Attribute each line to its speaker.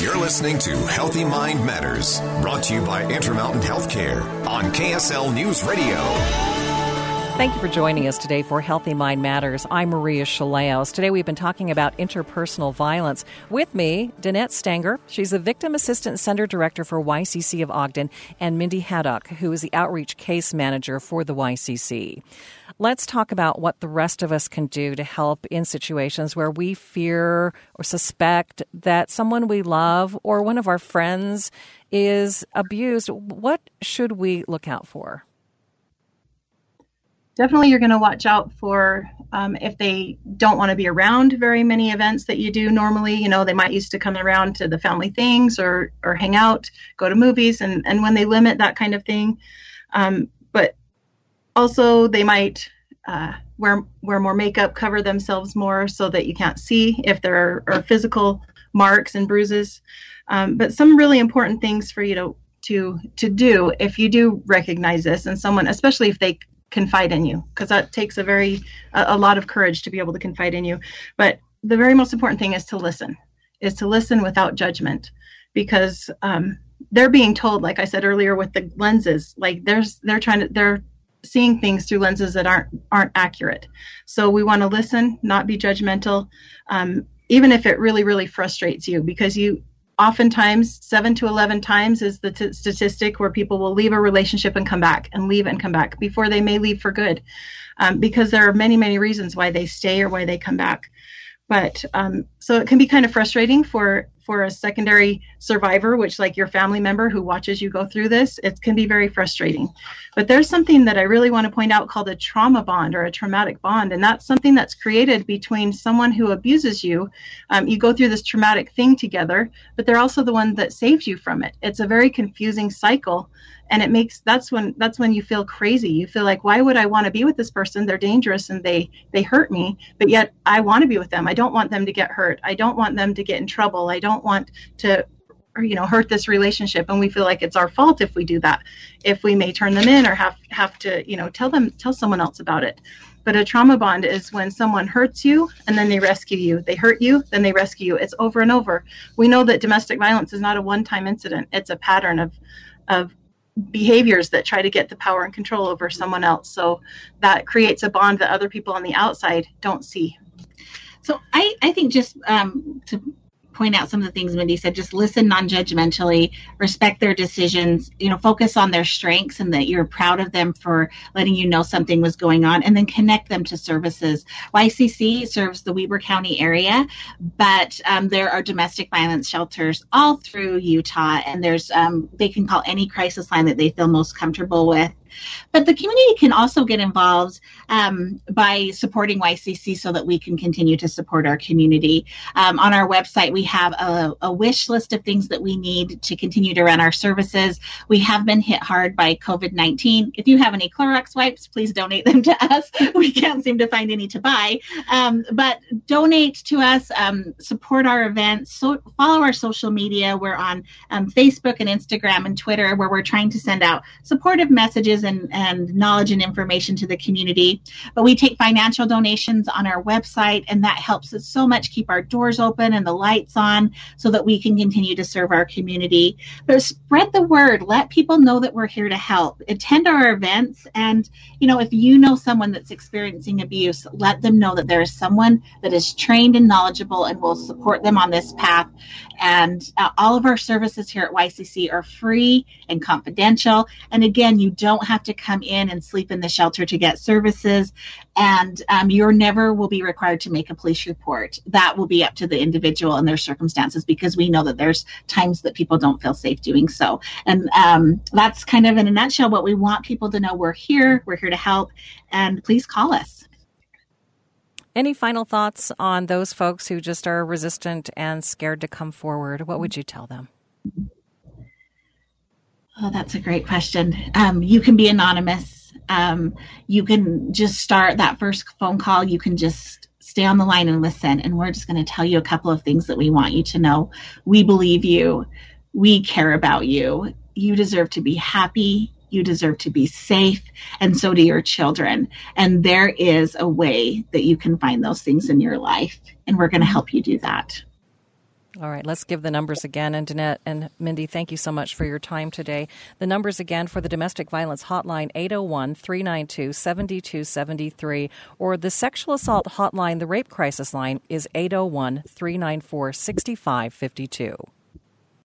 Speaker 1: You're listening to Healthy Mind Matters, brought to you by Intermountain Healthcare on KSL News Radio.
Speaker 2: Thank you for joining us today for Healthy Mind Matters. I'm Maria Shilaos. Today we've been talking about interpersonal violence. With me, Danette Stanger. She's the Victim Assistance Center Director for YCC of Ogden, and Mindy Haddock, who is the Outreach Case Manager for the YCC. Let's talk about what the rest of us can do to help in situations where we fear or suspect that someone we love or one of our friends is abused. What should we look out for?
Speaker 3: Definitely you're going to watch out for um, if they don't want to be around very many events that you do normally you know they might used to come around to the family things or or hang out go to movies and and when they limit that kind of thing. Um, but also they might uh, wear wear more makeup cover themselves more so that you can't see if there are, physical marks and bruises. Um, but some really important things for you to to to do if you do recognize this and someone especially if they confide in you because that takes a very a, a, lot of courage to be able to confide in you. But the very most important thing is to listen is to listen without judgment because um, they're being told like i said earlier with the lenses like there's they're trying to they're seeing things through lenses that aren't aren't accurate. So we want to listen not be judgmental um, even if it really really frustrates you because you oftentimes 7 to 11 times is the t- statistic where people will leave a relationship and come back and leave and come back before they may leave for good um, because there are many many reasons why they stay or why they come back. But um, so it can be kind of frustrating for for a secondary survivor which like your family member who watches you go through this it can be very frustrating. But there's something that i really want to point out called a trauma bond or a traumatic bond and that's something that's created between someone who abuses you. Um, you go through this traumatic thing together but they're also the one that saves you from it. It's a very confusing cycle and it makes that's when that's when you feel crazy. You feel like why would i want to be with this person? They're dangerous and they they hurt me but yet i want to be with them. I don't want them to get hurt. I don't want them to get in trouble. I don't want to you know hurt this relationship and we feel like it's our fault if we do that if we may turn them in or have have to you know tell them tell someone else about it. But a trauma bond is when someone hurts you and then they rescue you. They hurt you then they rescue you. It's over and over. We know that domestic violence is not a one time incident. It's a pattern of of behaviors that try to get the power and control over someone else. So that creates a bond that other people on the outside don't see.
Speaker 4: So I, I think just um, to point out some of the things Mindy said. Just listen non-judgmentally, respect their decisions. You know, focus on their strengths and that you're proud of them for letting you know something was going on, and then connect them to services. YCC serves the Weber County area, but um, there are domestic violence shelters all through Utah, and there's um, they can call any crisis line that they feel most comfortable with. But the community can also get involved um, by supporting YCC so that we can continue to support our community. Um, on our website, we have a, a, wish list of things that we need to continue to run our services. We have been hit hard by COVID 19. If you have any Clorox wipes, please donate them to us. We can't seem to find any to buy. Um, but donate to us, um, support our events, so follow our social media. We're on um, Facebook and Instagram and Twitter where we're trying to send out supportive messages and, and knowledge and information to the community. But we take financial donations on our website, and that helps us so much keep our doors open and the lights on so that we can continue to serve our community. But spread the word, let people know that we're here to help. Attend our events, and you know, if you know someone that's experiencing abuse, let them know that there is someone that is trained and knowledgeable and will support them on this path. And uh, all of our services here at YCC are free and confidential. And again, you don't have to come in and sleep in the shelter to get services, and um, you never will be required to make a police report. That will be up to the individual and their circumstances because we know that there's times that people don't feel safe doing so. And um, that's kind of in a nutshell what we want people to know. We're here, we're here to help, and please call us.
Speaker 2: Any final thoughts on those folks who just are resistant and scared to come forward? What would you tell them?
Speaker 4: Oh, that's a great question. Um, you can be anonymous. Um, you can just start that first phone call. You can just stay on the line and listen. And we're just going to tell you a couple of things that we want you to know. We believe you. We care about you. You deserve to be happy. You deserve to be safe. And so do your children. And there is a way that you can find those things in your life. And we're going to help you do that.
Speaker 2: All right, let's give the numbers again. And Danette and Mindy, thank you so much for your time today. The numbers again for the domestic violence hotline 801 392 7273, or the sexual assault hotline, the rape crisis line, is 801 394 6552.